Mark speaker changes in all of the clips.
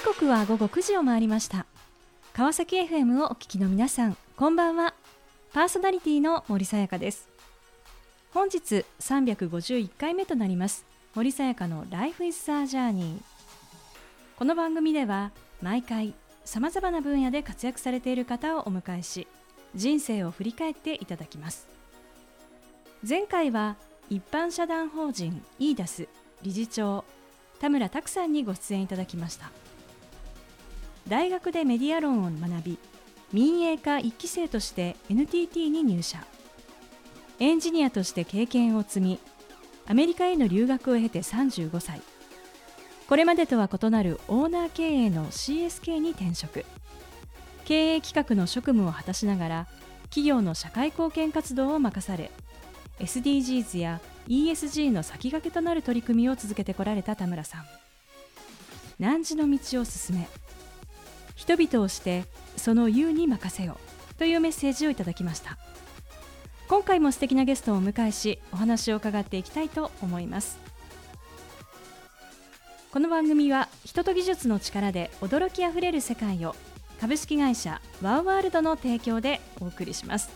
Speaker 1: 時刻は午後9時を回りました。川崎 FM をお聞きの皆さんこんばんは。パーソナリティの森さやかです。本日351回目となります森さやかの Life is a Journey この番組では毎回さまざまな分野で活躍されている方をお迎えし人生を振り返っていただきます。前回は一般社団法人イーダス理事長田村拓さんにご出演いただきました。大学でメディア論を学び民営化1期生として NTT に入社。エンジニアとして経験を積みアメリカへの留学を経て35歳。これまでとは異なるオーナー経営の CSK に転職。経営企画の職務を果たしながら企業の社会貢献活動を任され SDGs や ESG の先駆けとなる取り組みを続けてこられた田村さん。汝の道を進め人々をしてその言うに任せよというメッセージをいただきました。今回も素敵なゲストをお迎えしお話を伺っていきたいと思います。この番組は人と技術の力で驚きあふれる世界を株式会社ワーワールドの提供でお送りします。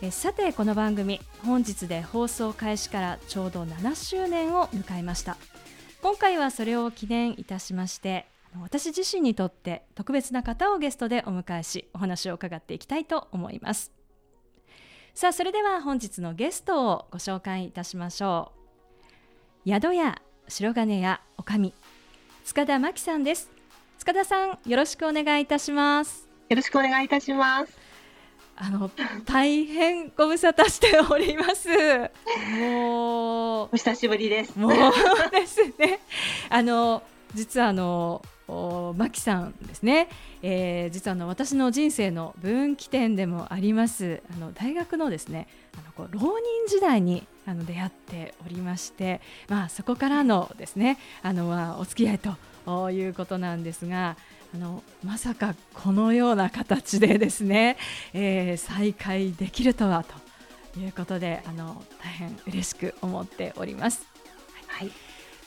Speaker 1: えさてこの番組本日で放送開始からちょうど7周年を迎えました。今回はそれを記念いたしまして私自身にとって特別な方をゲストでお迎えしお話を伺っていきたいと思いますさあそれでは本日のゲストをご紹介いたしましょう宿屋白金屋おかみ塚田真紀さんです塚田さんよろしくお願いいたします
Speaker 2: よろしくお願いいたします
Speaker 1: あの大変ご無沙汰しております。も
Speaker 2: うお久しぶりです。
Speaker 1: もうですね。あの実はあのマキさんですね、えー、実はあの私の人生の分岐点でもあります。あの大学のですねあのこう浪人時代にあの出会っておりまして、まあ、そこからのですねあの、まあ、お付き合いということなんですがあのまさかこのような形でですね、えー、再開できるとはということであの大変嬉しく思っております。はい、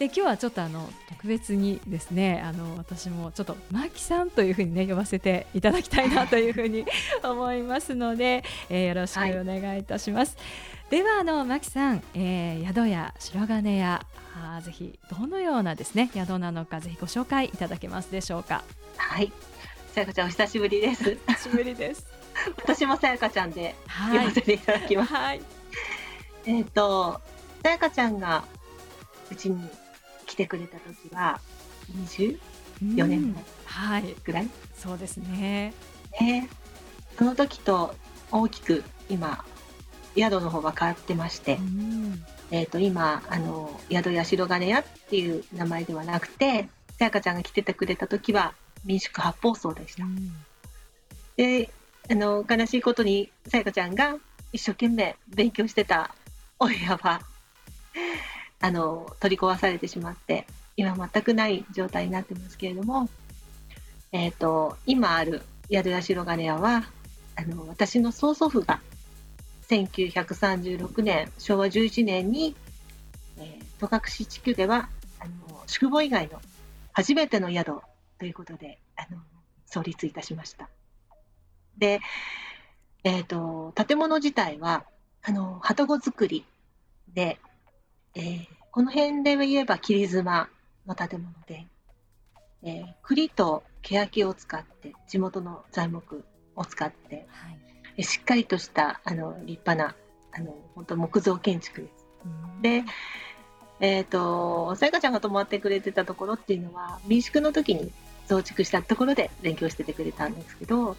Speaker 1: で今日はちょっとあの特別にですねあの私もちょっとマキさんというふうにね呼ばせていただきたいなというふうに思いますので、えー、よろしくお願いいたします。はいではあのマキさん、えー、宿や白金屋あぜひどのようなですね宿なのかぜひご紹介いただけますでしょうか？
Speaker 2: はい。さやかちゃんお久しぶりです。
Speaker 1: 久しぶりです。
Speaker 2: 私もさやかちゃんで呼ばせていただきます、はい、えっ、ー、とさやかちゃんがうちに来てくれた時は24年前ぐらい、はい、
Speaker 1: そうですね。
Speaker 2: ね。その時と大きく今宿の方が変わってまして、うん、えー、と今あの宿屋白金屋っていう名前ではなくてさやかちゃんが来ててくれた時は民宿八方荘でした。うん、であの悲しいことにさやかちゃんが一生懸命勉強してたお部屋はあの取り壊されてしまって今全くない状態になってますけれども、えーと、今ある宿屋白金屋はあの私の曽祖父が1936年昭和11年に、えー、戸隠地区ではあの宿坊以外の初めての宿ということであの創立いたしました。で、えーと、建物自体はあの鳩子作りで、えー、この辺で言えば切妻の建物で、えー、栗と欅を使って地元の材木を使って、はい。しっかりとしたあの立派なあの本当木造建築です。で、えっ、ー、とさやかちゃんが泊まってくれてたところっていうのは民宿の時に増築したところで勉強しててくれたんですけど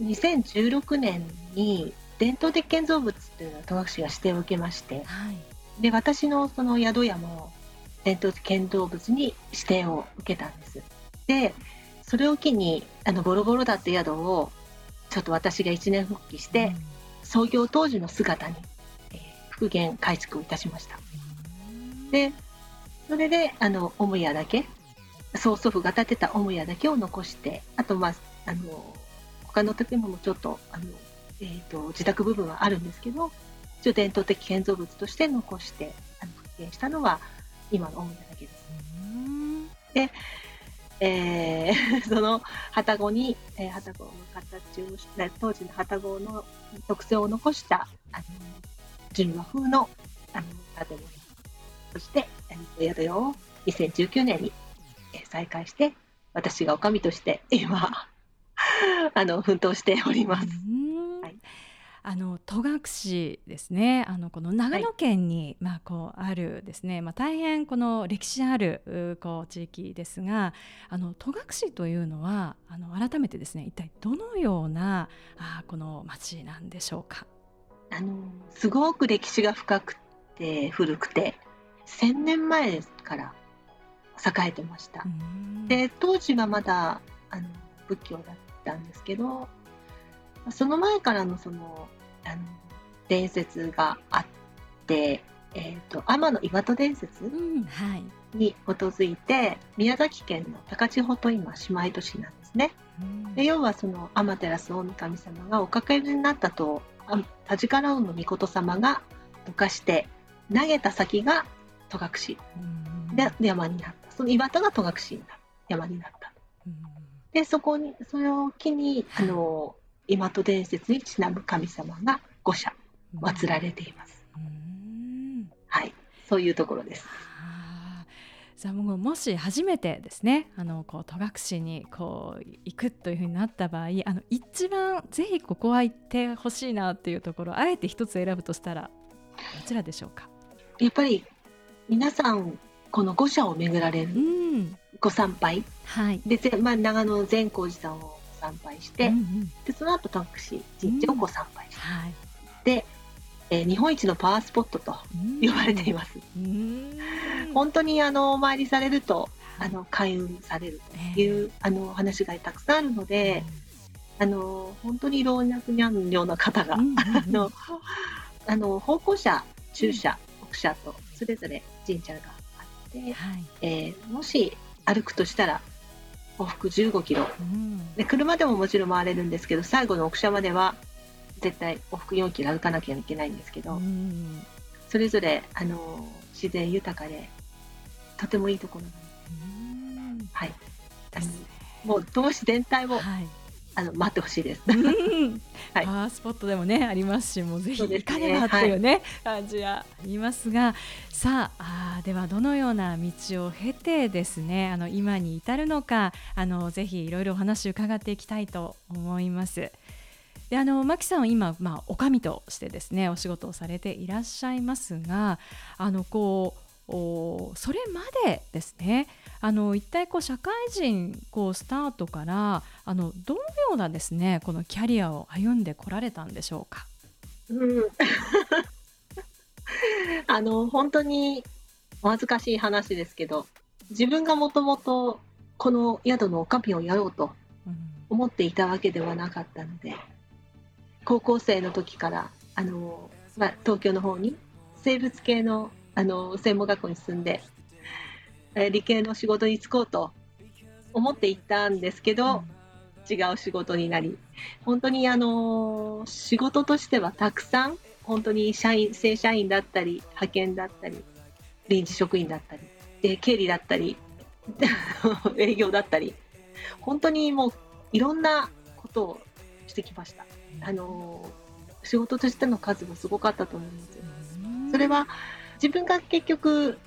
Speaker 2: 2016年に伝統的建造物っていうのを戸隠が指定を受けまして、はい、で私のその宿屋も伝統的建造物に指定を受けたんです。でそれを機にあのボロボロだった宿をちょっと私が一年復帰して、うん、創業当時の姿に、えー、復元改築をいたしました。でそれであの母屋だけ曽祖父が建てた母屋だけを残してあとまああの他の建物もちょっとあの、えーと、自宅部分はあるんですけど一応伝統的建造物として残してあの復元したのは今の母屋だけです。でえー その旅籠に、えー、旅籠の形をした当時の旅籠の特徴を残したあの純和風のあの建物そして宿屋を2019年に、えー再開して私が女将として今 あの奮闘しております。
Speaker 1: あの戸隠ですねあのこの長野県に、まあ、こうあるですね、まあ、大変この歴史あるうこう地域ですがあの戸隠というのはあの改めてですね一体どのようなあこの町なんでしょうか？
Speaker 2: あのすごく歴史が深くて古くて1000年前から栄えてました。
Speaker 1: うん
Speaker 2: で当時はまだあの仏教だったんですけどその前からのそのあの伝説があって、えー、と天の岩戸伝説
Speaker 1: うんはい。
Speaker 2: に基づいて宮崎県の高千穂と今姉妹都市なんですね。
Speaker 1: うん。
Speaker 2: で要はその天照大神様がおかけになったとあ田治から運の御様がどかして投げた先が戸隠。
Speaker 1: うん。
Speaker 2: で山になった。その岩戸が戸隠にな山になった。
Speaker 1: うん。
Speaker 2: でそこにそれを機にあの今戸伝説にちなむ神様が五社祀られています、
Speaker 1: うん。
Speaker 2: はい。そういうところです。
Speaker 1: じゃあもうもし初めてですね。あのこう戸隠にこう行くというふうになった場合あの一番ぜひここは行ってほしいなっていうところあえて一つ選ぶとしたらどちらでしょうか？
Speaker 2: やっぱり皆さんこの五社を巡られ
Speaker 1: う
Speaker 2: る
Speaker 1: ん。
Speaker 2: ご参拝。
Speaker 1: はい。
Speaker 2: で、ぜまあ、長野の善光寺さんをご参拝して、
Speaker 1: うんうん。
Speaker 2: でその後戸隠神社をご参拝して、
Speaker 1: はい。
Speaker 2: で、えー日本一のパワースポットと
Speaker 1: うん。
Speaker 2: 呼ばれています、
Speaker 1: うん。
Speaker 2: 本当にあのお参りされるとあの開運されるという、あのお話がたくさんあるので、あの本当に老若男女の方が、
Speaker 1: うんうんうん。
Speaker 2: あのあの方向車中車奥車とそれぞれ神社があって、
Speaker 1: はい。
Speaker 2: えーもし歩くとしたら往復15キロ
Speaker 1: うん
Speaker 2: で車でももちろん回れるんですけど最後の奥車までは絶対往復4キロ歩かなきゃいけないんですけど、
Speaker 1: うん
Speaker 2: それぞれあの自然豊かでとてもいいところなんです。
Speaker 1: うん
Speaker 2: はい。もう投資全体を
Speaker 1: はい。
Speaker 2: あの待ってほしいです。
Speaker 1: うん。
Speaker 2: はい。
Speaker 1: パワースポットでもねありますしもうぜひ行かねばというね感じがありますが。さああーではどのような道を経てですねあの今に至るのかあのぜひいろいろお話を伺っていきたいと思います。であの牧さんは今、まあ、おかみとしてですねお仕事をされていらっしゃいますがあのこうおそれまでですね。あの一体こう社会人こうスタートからあのどのようなですねこのキャリアを歩んでこられたんでしょうか？
Speaker 2: うん、あの本当にお恥ずかしい話ですけど自分がもともとこの宿の女将をやろうと
Speaker 1: うん。
Speaker 2: 思っていたわけではなかったので高校生の時からあの、まあ、東京の方に生物系のあの専門学校に進んで、えー理系の仕事に就こうと思っていったんですけど、違う仕事になり本当にあの仕事としてはたくさん本当に社員正社員だったり派遣だったり臨時職員だったりで経理だったり 営業だったり本当にもういろんなことをしてきました。あの仕事としての数もすごかったと思うんですよ。それは自分が結局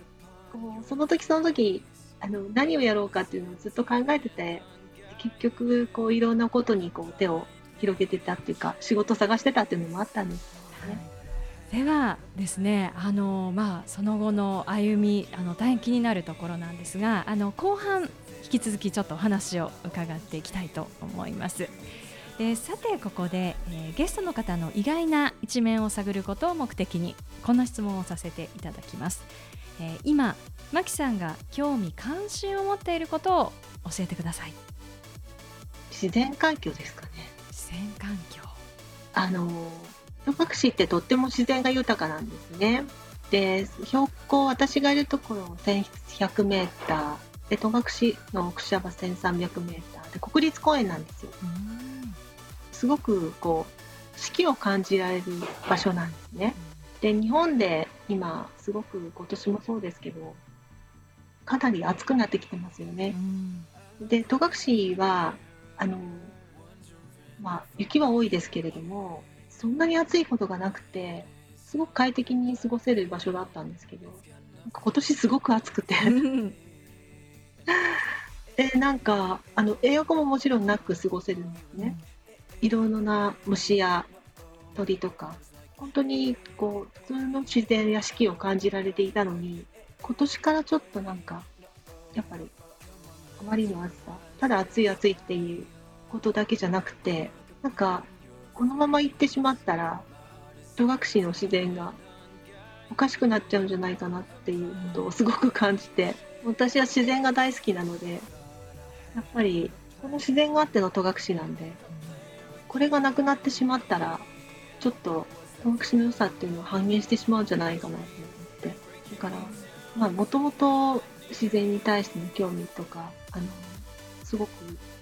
Speaker 2: こうその時その時あの何をやろうかっていうのをずっと考えてて結局こういろんなことにこう手を広げてたっていうか仕事探してたっていうのもあったんですよね。
Speaker 1: ではですねあの、まあ、その後の歩みあの大変気になるところなんですがあの後半引き続きちょっとお話を伺っていきたいと思います。でさてここで、えーゲストの方の意外な一面を探ることを目的にこんな質問をさせていただきます。えー今マキさんが興味関心を持っていることを教えてください。
Speaker 2: 自然環境ですかね。
Speaker 1: 自然環境。
Speaker 2: あの戸隠ってとっても自然が豊かなんですね。で標高私がいるところ1100メーターで戸隠の奥社は1300メーターで国立公園なんですよ。すごくこう四季を感じられる場所なんですね。で日本で今すごく今年もそうですけどかなり暑くなってきてますよね。で戸隠はあの、まあ、雪は多いですけれどもそんなに暑いことがなくてすごく快適に過ごせる場所だったんですけど今年すごく暑くて でなんかあのエアコンももちろんなく過ごせるんですね。いろいろな虫や鳥とか本当にこう普通の自然や四季を感じられていたのに今年からちょっとなんかやっぱりあまりの暑さただ暑い暑いっていうことだけじゃなくてなんかこのまま行ってしまったら戸隠の自然がおかしくなっちゃうんじゃないかなっていうことをすごく感じて私は自然が大好きなのでやっぱりこの自然があっての戸隠なんでこれがなくなってしまったらちょっと戸隠の良さっていうのを半減してしまうんじゃないかなと思って。だからまあもともと自然に対しての興味とかあのすごく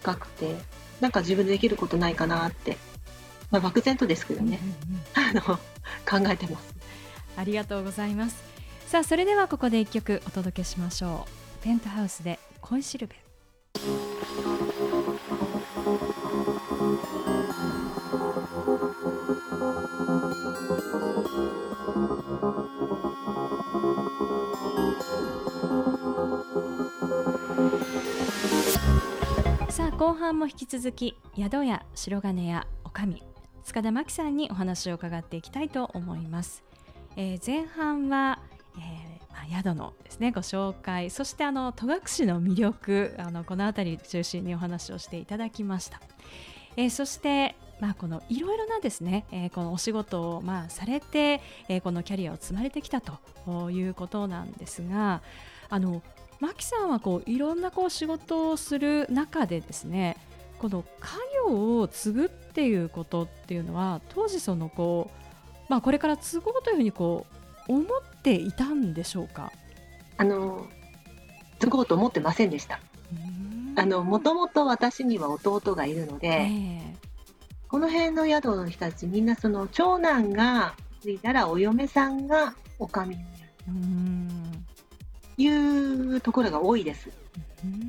Speaker 2: 深くてなんか自分でできることないかなって。まあ漠然とですけどね、あの考えてます。
Speaker 1: ありがとうございます。さあそれではここで一曲お届けしましょう。ペントハウスで恋しるべさあ後半も引き続き宿屋白金屋女将塚田真紀さんにお話を伺っていきたいと思います、えー、前半は、えーまあ、宿のですねご紹介そしてあの戸隠の魅力あのこの辺り中心にお話をしていただきました、えー、そしてまあ、このいろいろなですね、えー、このお仕事をまあされて、えー、このキャリアを積まれてきたということなんですがあのマキさんはこういろんなこう仕事をする中でですねこの家業を継ぐっていうことっていうのは当時そのこう、まあ、これから継ごうというふうにこう思っていたんでしょうか？
Speaker 2: あの継ごうと思ってませんでした。あのもともと私には弟がいるので、えー、この辺の宿の人たちみんなその長男が継いだらお嫁さんがおかみになる。いうところが多いです。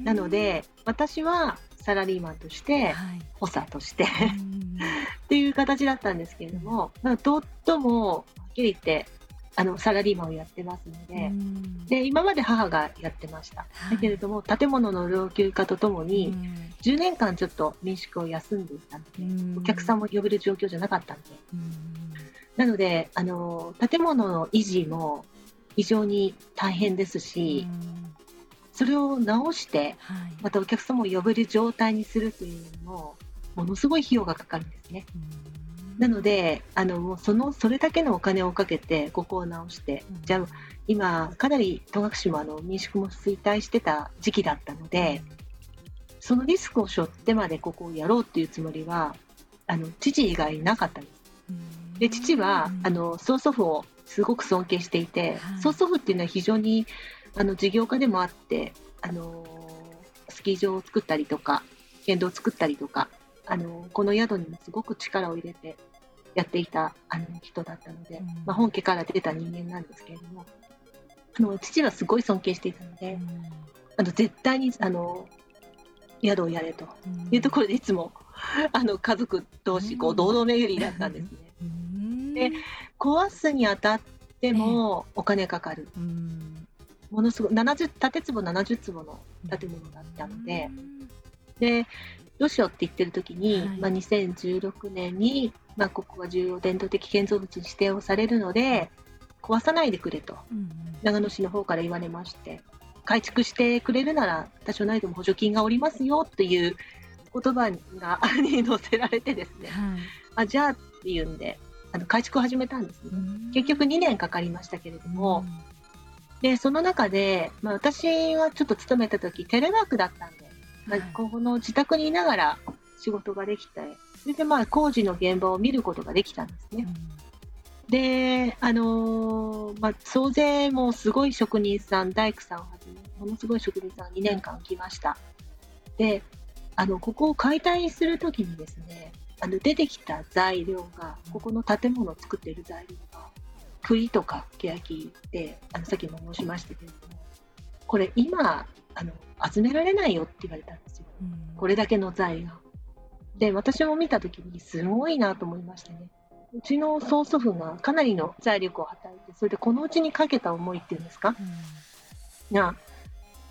Speaker 2: なので私はサラリーマンとして、はい、補佐として っていう形だったんですけれども、まあ、とっもはっきり言ってあのサラリーマンをやってますのでで今まで母がやってました、はい、だけれども建物の老朽化とともに10年間ちょっと民宿を休んでいたのでお客さんも呼べる状況じゃなかったので。なのであの建物の維持も非常に大変ですし、それを直して、またお客様を呼べる状態にするというのも、ものすごい費用がかかるんですね。なので、あのそのそれだけのお金をかけて、ここを直して、じゃあ、今、かなり戸隠もあの民宿も衰退してた時期だったので、そのリスクを背負ってまでここをやろうっていうつもりは、あの父以外なかったんです。で父はあの曽祖父をすごく尊敬していて、はい、曽祖父っていうのは非常にあの事業家でもあってあのスキー場を作ったりとか県道を作ったりとかあのこの宿にもすごく力を入れてやっていたあの人だったので、うん、まあ、本家から出た人間なんですけれどもあの父はすごい尊敬していたので、うん、あの絶対にあの宿をやれというところでいつも、あの家族同士こう堂々巡りだったんですね。で壊すにあたってもお金かかる、ものすごい70建坪70坪の建物だったので、でどうしようって言ってる時に、はい、まあ、2016年に、まあ、ここが重要伝統的建造物に指定をされるので壊さないでくれと、うん、長野市の方から言われまして改築してくれるなら多少ないでも補助金がおりますよっていう言葉がに載せられてですね、はい、あじゃあっていうんであの改築を始めたんですね。結局2年かかりましたけれども、でその中で、まあ、私はちょっと勤めた時テレワークだったんで、まあ、この自宅にいながら仕事ができてそれでまあ工事の現場を見ることができたんですね。で、あのー、まあ、総勢もすごい職人さん、大工さんをはじめ、ものすごい職人さん2年間来ました。で、あの、ここを解体するときにですね、あの出てきた材料がここの建物を作っている材料が杭とか欅であのさっきも申しましたけれどもこれ今あの集められないよって言われたんですよ。これだけの財が。で、私も見たときにすごいなと思いましたね。うちの曽祖父がかなりの財力を働いて、それでこのうちにかけた思いっていうんですか、うん、が、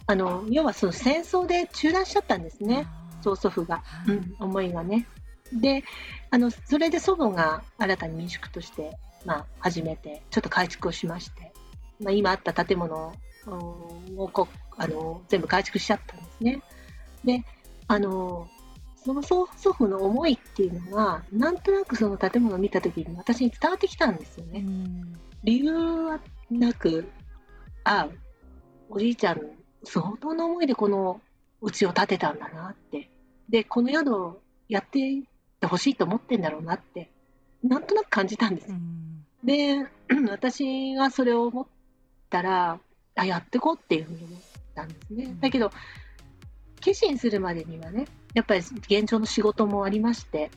Speaker 2: あの、要はその戦争で中断しちゃったんですね、曽祖父が、うん、思いがね。で、あの、それで祖母が新たに民宿として、まあ、始めて、ちょっと改築をしまして、まあ、今あった建物をこあの全部改築しちゃったんですね。で、あの、その祖父の思いっていうのが、なんとなくその建物を見た時に私に伝わってきたんですよね。理由はなく、あおじいちゃん相当な思いでこの家を建てたんだなって。で、この宿をやっていってほしいと思ってんだろうなって、なんとなく感じたんです。で、私がそれを思ったら、あ、やってこうっていうふうに思ったんですね。だけど、決心するまでにはね、やっぱり現状の仕事もありまして、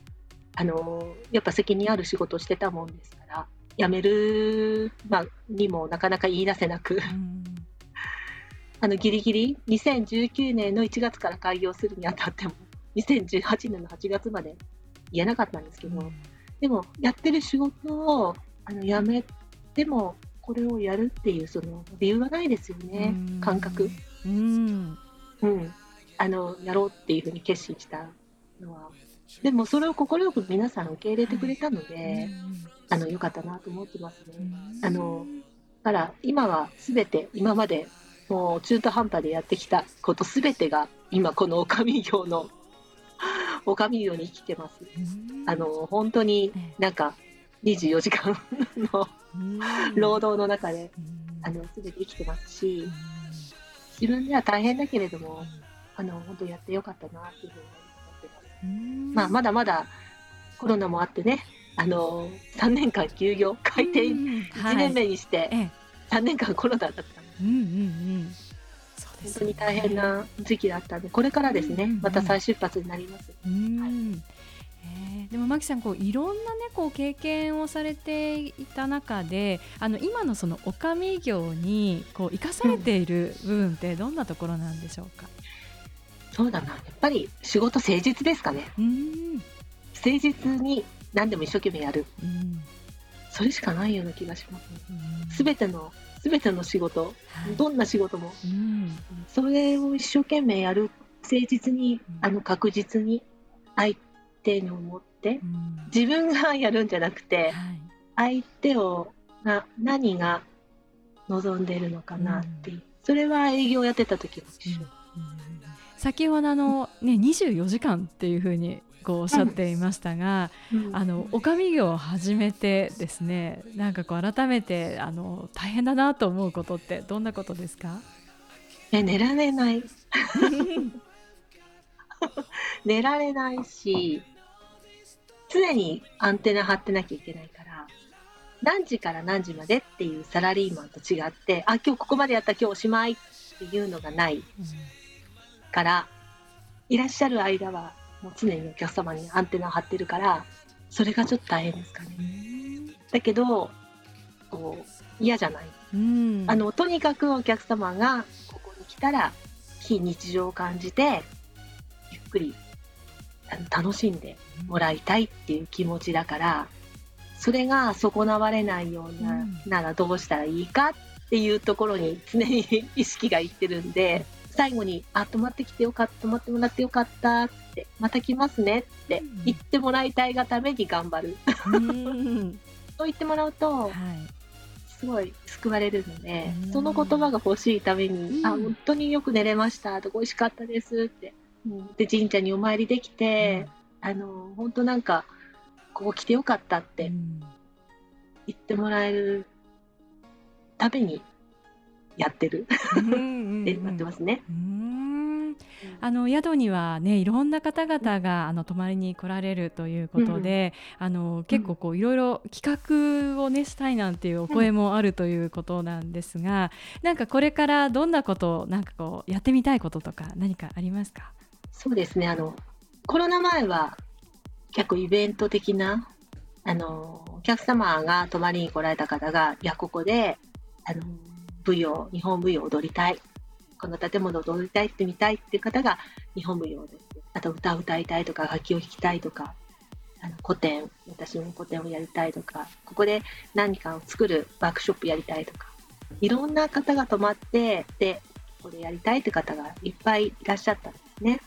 Speaker 2: あのやっぱ責任ある仕事をしてたもんですから、辞める、まあ、にもなかなか言い出せなく、あのギリギリ2019年の1月から開業するにあたっても、2018年の8月まで言えなかったんですけど、でもやってる仕事をあの辞めてもこれをやるっていうその理由はないですよね、感覚。うん、うん、あのやろうっていうふうに決心したのは。でもそれを快く皆さん受け入れてくれたので、あの良かったなと思ってますね。あのだから今はすべて今までもう中途半端でやってきたことすべてが今この女将業の女将業に生きてます。あの本当になんか24時間の 労働の中で、あの、すべて生きてますし、自分では大変だけれども、あの、本当やってよかったなっていうふうに思ってます。まあ、まだまだコロナもあってね、あの、3年間休業、開店1年目にして、3年間コロナだったの。で、本当に大変な時期だったんで、これからですね、また再出発になります。はい
Speaker 1: えでも牧さんこういろんなねこう経験をされていた中であの今のその女将業にこう生かされている部分ってどんなところなんでしょうか、
Speaker 2: うん、そうだな。やっぱり仕事誠実ですかね。うん。誠実に何でも一生懸命やる、うん、それしかないような気がしますす、べ、てのすべての仕事、はい、どんな仕事も、うん、それを一生懸命やる。誠実に、あの確実に相手に思って、うん、自分がやるんじゃなくて、はい、相手をが何が望んでるのかなっていう、うん、それは営業やってた時も一緒。
Speaker 1: 先ほどあの、ね、24時間っていうふうにこうおっしゃっていましたが、うん、あのおかみ業を始めてですねなんかこう改めてあの大変だなと思うことってどんなことですか？
Speaker 2: え寝られない。寝られないし常にアンテナ張ってなきゃいけないから、何時から何時までっていうサラリーマンと違って、あ、今日ここまでやった今日おしまいっていうのがないから、いらっしゃる間はもう常にお客様にアンテナ張ってるから、それがちょっと大変ですかね。だけど、こう、嫌じゃない。あの、とにかくお客様がここに来たら、非日常を感じて、ゆっくり楽しんでもらいたいっていう気持ちだからそれが損なわれないような、ならどうしたらいいかっていうところに常に意識がいってるんで最後に「あ泊まってきてよかった泊まってもらってよかった」って「また来ますね」って言ってもらいたいがために頑張る。そう言ってもらうと、はい。すごい救われるので、その言葉が欲しいために、あ、本当によく寝れましたとか、美味しかったですって、で神社にお参りできて、うん、あの本当なんかここ来てよかったって言ってもらえるためにやってる。ってなってますね。
Speaker 1: あの宿にはねいろんな方々があの泊まりに来られるということで、うん、あの結構こういろいろ企画をねしたいなんていうお声もあるということなんですが、うん、なんかこれからどんなことをなんかこうやってみたいこととか何かありますか？
Speaker 2: そうですねあのコロナ前は結構イベント的なあのお客様が泊まりに来られた方がいやここであの舞踊日本舞踊を踊りたいこの建物を踊りたいってみたいっていう方が日本舞踊です。あと歌を歌いたいとか楽器を弾きたいとかあの古典私も古典をやりたいとかここで何かを作るワークショップやりたいとかいろんな方が泊まってでここでやりたいって方がいっぱいいらっしゃったんですね。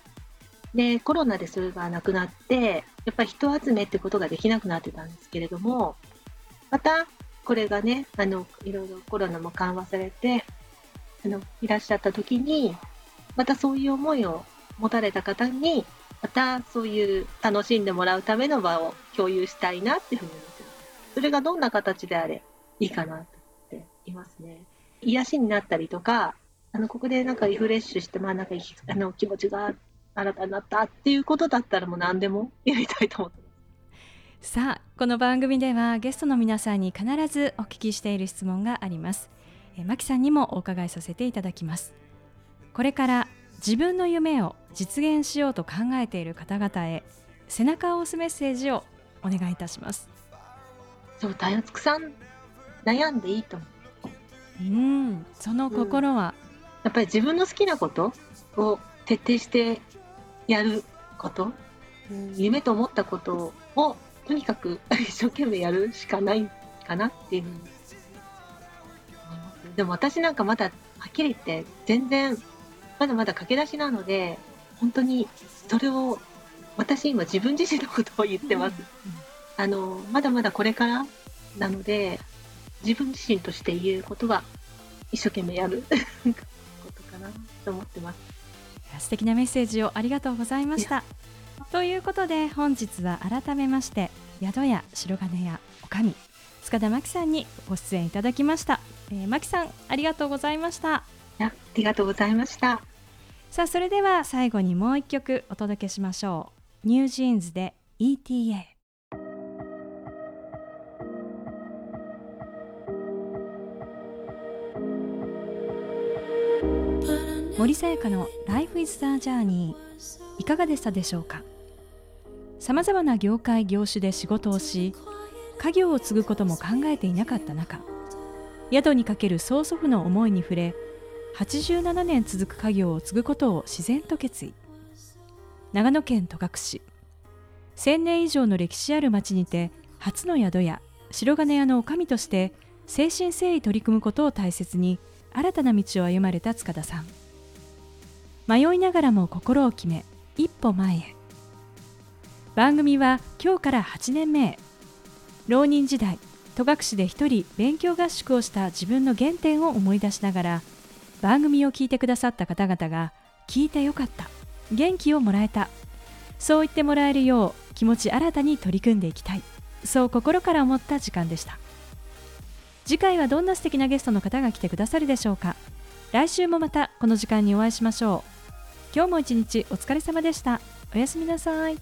Speaker 2: でコロナでそれがなくなってやっぱり人集めってことができなくなってたんですけれどもまたこれがねあのいろいろコロナも緩和されてあのいらっしゃった時にまたそういう思いを持たれた方にまたそういう楽しんでもらうための場を共有したいなっていうふうに思ってます。それがどんな形であれいいかなと思っていますね。癒しになったりとか、あのここでなんかリフレッシュして、まあなんかあの気持ちが新たになったっていうことだったらもう何でもやりたいと思ってます。
Speaker 1: さあこの番組ではゲストの皆さんに必ずお聞きしている質問があります。えマキさんにもお伺いさせていただきます。これから自分の夢を実現しようと考えている方々へ背中を押すメッセージをお願いいたします
Speaker 2: そうたやつくさん悩んでいいと思
Speaker 1: ううんその心は、
Speaker 2: うん、やっぱり自分の好きなことを徹底してやること、うん、夢と思ったことをとにかく一生懸命やるしかないかなっていうでも私なんかまだはっきり言って全然まだまだ駆け出しなので、本当にそれを、私今自分自身のことを言ってます。あの、まだまだこれからなので、自分自身として言うことは、一生懸命やる ことかなと思ってます。
Speaker 1: 素敵なメッセージをありがとうございました。ということで本日は改めまして宿屋白金屋おかみ塚田真紀さんにご出演いただきました、えー、真紀さんありがとうございました。
Speaker 2: ありがとうございました。
Speaker 1: さあそれでは最後にもう一曲お届けしましょう。ニュージーンズで ETA 森さやかの Life is the Journey いかがでしたでしょうか？さまざまな業界業種で仕事をし家業を継ぐことも考えていなかった中宿にかける曽祖父の思いに触れ87年続く家業を継ぐことを自然と決意。長野県戸隠市1000年以上の歴史ある町にて初の宿屋白金屋の女将として誠心誠意取り組むことを大切に新たな道を歩まれた塚田さん。迷いながらも心を決め一歩前へ。番組は今日から8年目浪人時代戸隠で一人勉強合宿をした自分の原点を思い出しながら番組を聞いてくださった方々が聞いてよかった元気をもらえたそう言ってもらえるよう気持ち新たに取り組んでいきたいそう心から思った時間でした。次回はどんな素敵なゲストの方が来てくださるでしょうか。来週もまたこの時間にお会いしましょう。今日も一日お疲れ様でした。おやすみなさい。